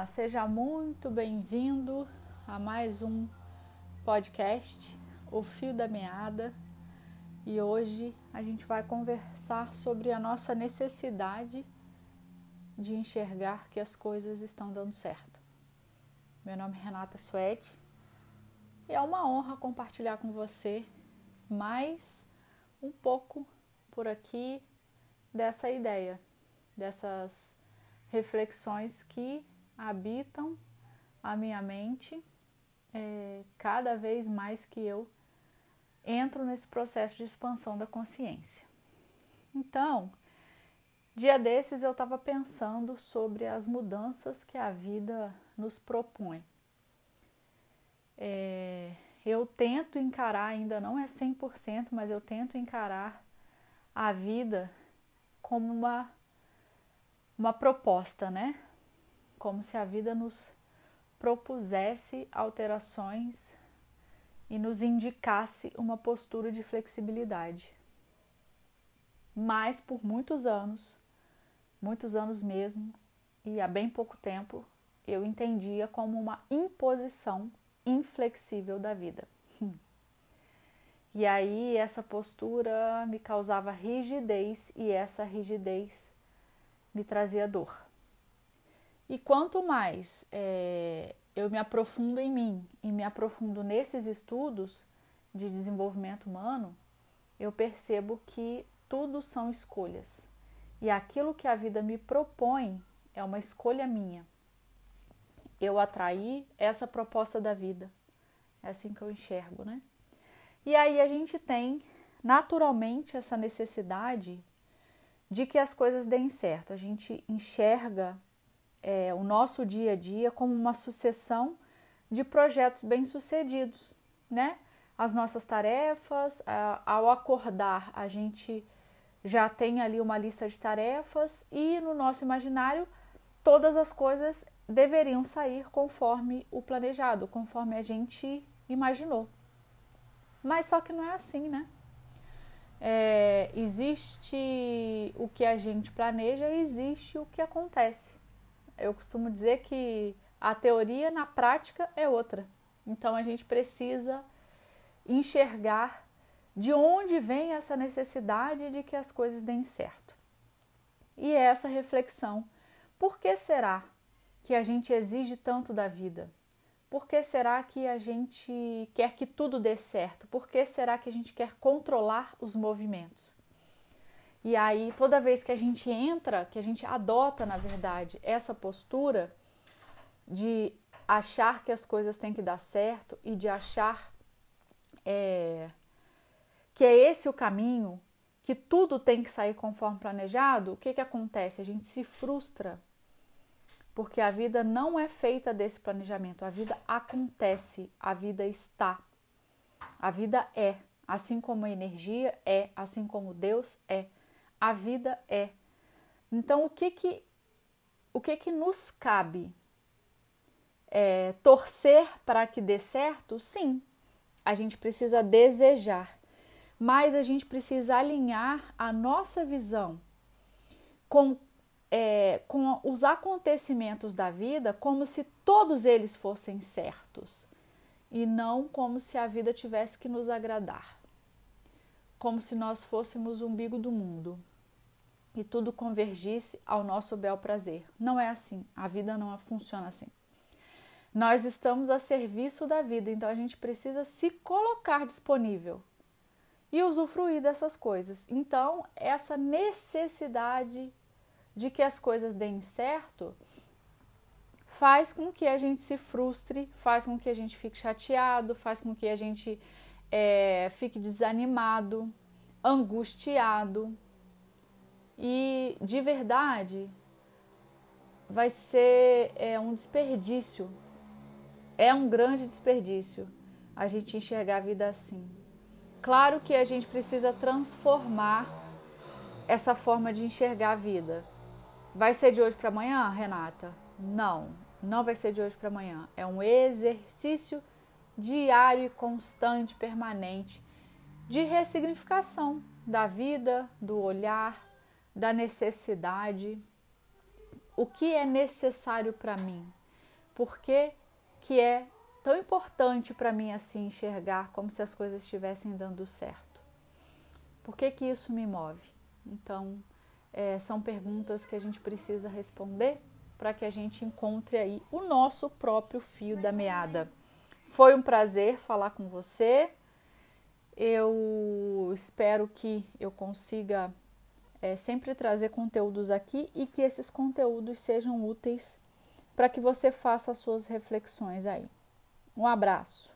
Olá, seja muito bem-vindo a mais um podcast, O Fio da Meada. E hoje a gente vai conversar sobre a nossa necessidade de enxergar que as coisas estão dando certo. Meu nome é Renata Suete e é uma honra compartilhar com você mais um pouco por aqui dessa ideia, dessas reflexões que habitam a minha mente é, cada vez mais que eu entro nesse processo de expansão da consciência. Então, dia desses eu estava pensando sobre as mudanças que a vida nos propõe. É, eu tento encarar, ainda não é 100%, mas eu tento encarar a vida como uma uma proposta, né? Como se a vida nos propusesse alterações e nos indicasse uma postura de flexibilidade. Mas por muitos anos, muitos anos mesmo, e há bem pouco tempo, eu entendia como uma imposição inflexível da vida. E aí essa postura me causava rigidez e essa rigidez me trazia dor. E quanto mais é, eu me aprofundo em mim e me aprofundo nesses estudos de desenvolvimento humano, eu percebo que tudo são escolhas. E aquilo que a vida me propõe é uma escolha minha. Eu atraí essa proposta da vida. É assim que eu enxergo, né? E aí a gente tem naturalmente essa necessidade de que as coisas deem certo. A gente enxerga é, o nosso dia a dia como uma sucessão de projetos bem-sucedidos, né? As nossas tarefas, ao acordar, a gente já tem ali uma lista de tarefas e no nosso imaginário todas as coisas deveriam sair conforme o planejado, conforme a gente imaginou. Mas só que não é assim, né? é, existe o que a gente planeja e existe o que acontece. Eu costumo dizer que a teoria na prática é outra. Então a gente precisa enxergar de onde vem essa necessidade de que as coisas deem certo. E é essa reflexão: por que será que a gente exige tanto da vida? Por que será que a gente quer que tudo dê certo? Por que será que a gente quer controlar os movimentos? E aí, toda vez que a gente entra, que a gente adota, na verdade, essa postura de achar que as coisas têm que dar certo e de achar é, que é esse o caminho, que tudo tem que sair conforme planejado, o que, que acontece? A gente se frustra porque a vida não é feita desse planejamento, a vida acontece, a vida está. A vida é, assim como a energia é, assim como Deus é, a vida é. Então, o que que o que que nos cabe? É, torcer para que dê certo? Sim, a gente precisa desejar, mas a gente precisa alinhar a nossa visão com é, com os acontecimentos da vida como se todos eles fossem certos e não como se a vida tivesse que nos agradar, como se nós fôssemos o umbigo do mundo e tudo convergisse ao nosso bel prazer. Não é assim, a vida não funciona assim. Nós estamos a serviço da vida, então a gente precisa se colocar disponível e usufruir dessas coisas. Então, essa necessidade de que as coisas deem certo faz com que a gente se frustre, faz com que a gente fique chateado, faz com que a gente é, fique desanimado, angustiado. E de verdade vai ser é, um desperdício, é um grande desperdício a gente enxergar a vida assim. Claro que a gente precisa transformar essa forma de enxergar a vida. Vai ser de hoje para amanhã, Renata? Não, não vai ser de hoje para amanhã. É um exercício diário e constante, permanente de ressignificação da vida, do olhar, da necessidade. O que é necessário para mim? por que, que é tão importante para mim assim enxergar como se as coisas estivessem dando certo? Por que, que isso me move? Então, é, são perguntas que a gente precisa responder para que a gente encontre aí o nosso próprio fio da meada. Foi um prazer falar com você. Eu espero que eu consiga é, sempre trazer conteúdos aqui e que esses conteúdos sejam úteis para que você faça as suas reflexões aí. Um abraço.